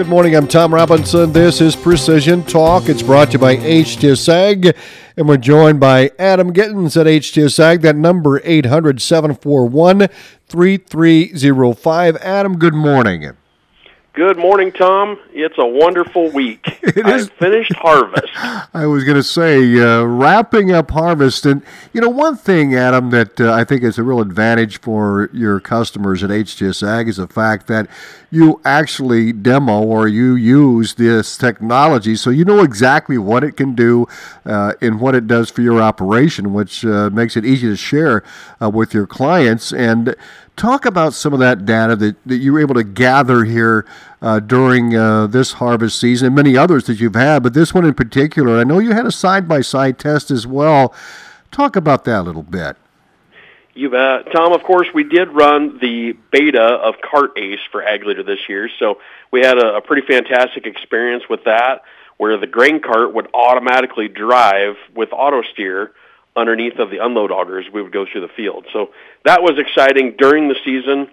Good morning. I'm Tom Robinson. This is Precision Talk. It's brought to you by HTS Ag, and we're joined by Adam Gittins at HTS Ag. That number 800 741 3305. Adam, good morning. Good morning, Tom. It's a wonderful week. It I is. finished harvest. I was going to say, uh, wrapping up harvest. And, you know, one thing, Adam, that uh, I think is a real advantage for your customers at HTS Ag is the fact that you actually demo or you use this technology so you know exactly what it can do uh, and what it does for your operation, which uh, makes it easy to share uh, with your clients. And talk about some of that data that, that you were able to gather here uh, during uh, this harvest season and many others that you've had, but this one in particular. I know you had a side by side test as well. Talk about that a little bit. You bet. Tom, of course, we did run the beta of CartACE for Ag Leader this year, so we had a, a pretty fantastic experience with that, where the grain cart would automatically drive with auto steer underneath of the unload augers. We would go through the field. So that was exciting during the season.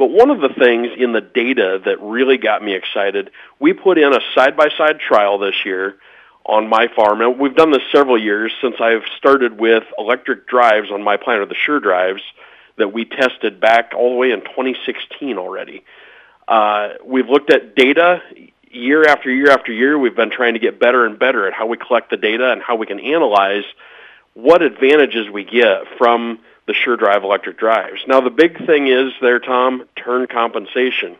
But one of the things in the data that really got me excited, we put in a side-by-side trial this year on my farm. And we've done this several years since I've started with electric drives on my planter, the SureDrives, that we tested back all the way in 2016 already. Uh, we've looked at data year after year after year. We've been trying to get better and better at how we collect the data and how we can analyze what advantages we get from the SureDrive electric drives. Now, the big thing is there, Tom, turn compensation.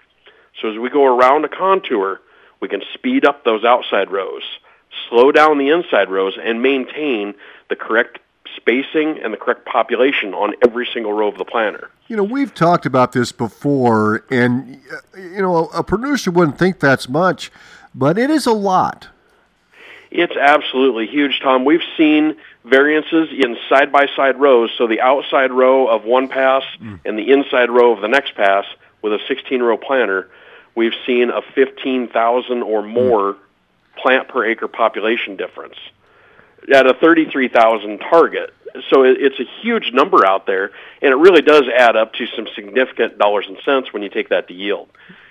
So as we go around a contour, we can speed up those outside rows, slow down the inside rows, and maintain the correct spacing and the correct population on every single row of the planter. You know, we've talked about this before, and, uh, you know, a producer wouldn't think that's much, but it is a lot. It's absolutely huge, Tom. We've seen variances in side-by-side rows, so the outside row of one pass mm. and the inside row of the next pass with a 16-row planter, we've seen a 15,000 or mm. more plant per acre population difference at a 33,000 target. So it's a huge number out there, and it really does add up to some significant dollars and cents when you take that to yield.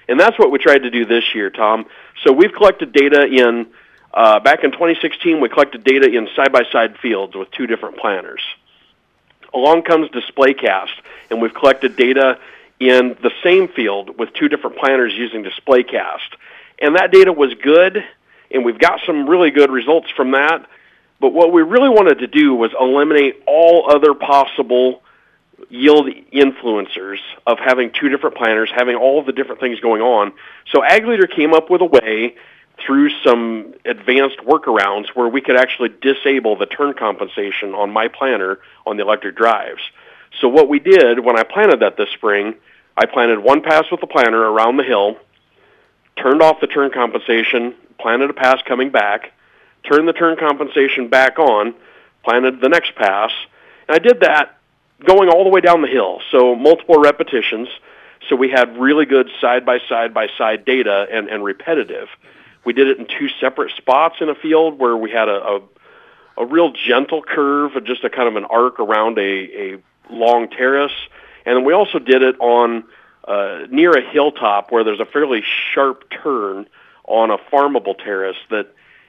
And that's what we tried to do this year, Tom. So we've collected data in, uh, back in 2016, we collected data in side-by-side fields with two different planters. Along comes DisplayCast, and we've collected data in the same field with two different planters using DisplayCast. And that data was good, and we've got some really good results from that. But what we really wanted to do was eliminate all other possible yield influencers of having two different planters, having all the different things going on. So Ag Leader came up with a way through some advanced workarounds where we could actually disable the turn compensation on my planter on the electric drives. So what we did when I planted that this spring, I planted one pass with the planter around the hill, turned off the turn compensation, planted a pass coming back, turned the turn compensation back on, planted the next pass, and I did that going all the way down the hill. So multiple repetitions. So we had really good side by side by side data and, and repetitive. We did it in two separate spots in a field where we had a, a a real gentle curve, just a kind of an arc around a, a long terrace. And then we also did it on uh, near a hilltop where there's a fairly sharp turn on a farmable terrace that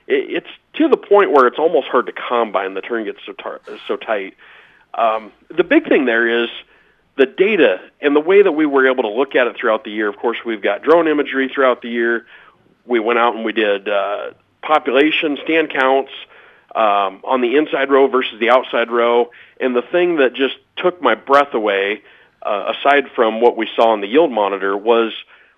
it, it's to the point where it's almost hard to combine. The turn gets so tar- so tight. Um, the big thing there is the data and the way that we were able to look at it throughout the year. Of course, we've got drone imagery throughout the year. We went out and we did uh, population stand counts um, on the inside row versus the outside row. And the thing that just took my breath away, uh, aside from what we saw on the yield monitor, was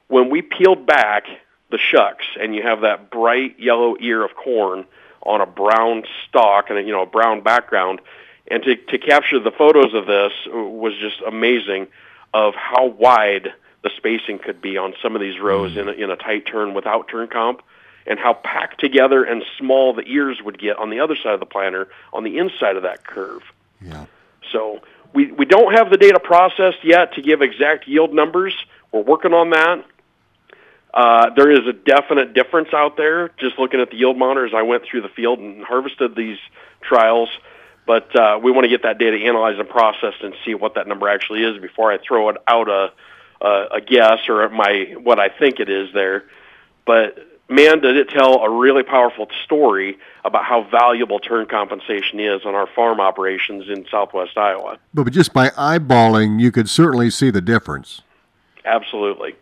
when we peeled back the shucks and you have that bright yellow ear of corn on a brown stalk and a, you know a brown background and to to capture the photos of this was just amazing of how wide the spacing could be on some of these rows in a, in a tight turn without turn comp and how packed together and small the ears would get on the other side of the planter on the inside of that curve. Yeah. So we, we don't have the data processed yet to give exact yield numbers. We're working on that. Uh, there is a definite difference out there. Just looking at the yield monitors, I went through the field and harvested these trials, but uh, we want to get that data analyzed and processed and see what that number actually is before I throw it out a a, a guess or my what I think it is there. but man, did it tell a really powerful story about how valuable turn compensation is on our farm operations in southwest Iowa. But just by eyeballing, you could certainly see the difference. Absolutely.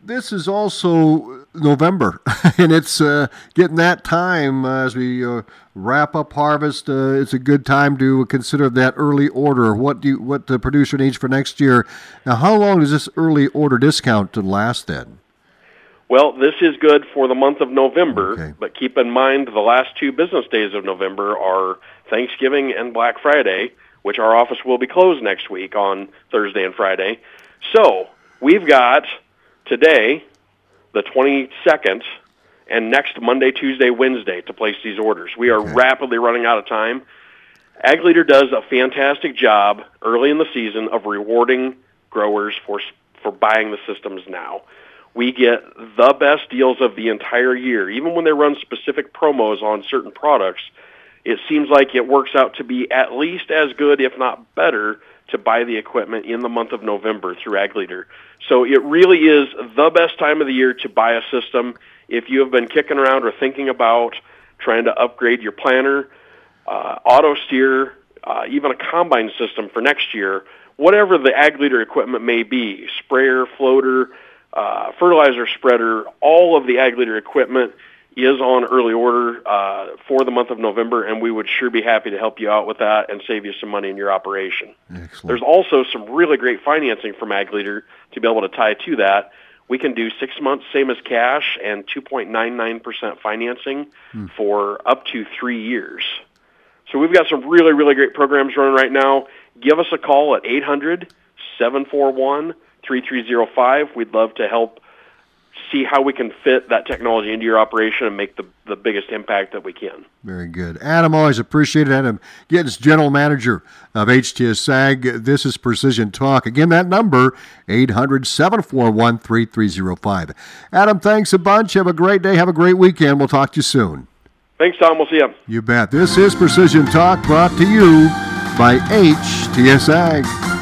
This is also November, and it's uh, getting that time uh, as we uh, wrap up harvest. Uh, it's a good time to consider that early order. What do you, what the producer needs for next year? Now, how long does this early order discount to last then? Well, this is good for the month of November, Okay. but keep in mind the last two business days of November are Thanksgiving and Black Friday, which our office will be closed next week on Thursday and Friday. So we've got today, the 22nd, and next Monday, Tuesday, Wednesday to place these orders. We are Okay. rapidly running out of time. Ag Leader does a fantastic job early in the season of rewarding growers for for buying the systems now. We get the best deals of the entire year, even when they run specific promos on certain products. It seems like it works out to be at least as good, if not better, to buy the equipment in the month of November through Ag Leader. So it really is the best time of the year to buy a system. If you have been kicking around or thinking about trying to upgrade your planter, uh, auto steer, uh, even a combine system for next year, whatever the ag leader equipment may be, sprayer, floater, uh, fertilizer spreader, all of the ag leader equipment is on early order uh, for the month of November, and we would sure be happy to help you out with that and save you some money in your operation. Excellent. There's also some really great financing from Ag Leader to be able to tie to that. We can do six months, same as cash, and 2.99% financing for up to three years. So we've got some really, really great programs running right now. Give us a call at 800 741 3305. We'd love to help see how we can fit that technology into your operation and make the, the biggest impact that we can. Very good. Adam, always appreciate it. Adam Gittens, General Manager of HTS Ag. This is Precision Talk. Again, that number, 800 741 3305. Adam, thanks a bunch. Have a great day. Have a great weekend. We'll talk to you soon. Thanks, Tom. We'll see you. You bet. This is Precision Talk brought to you by HTS Ag.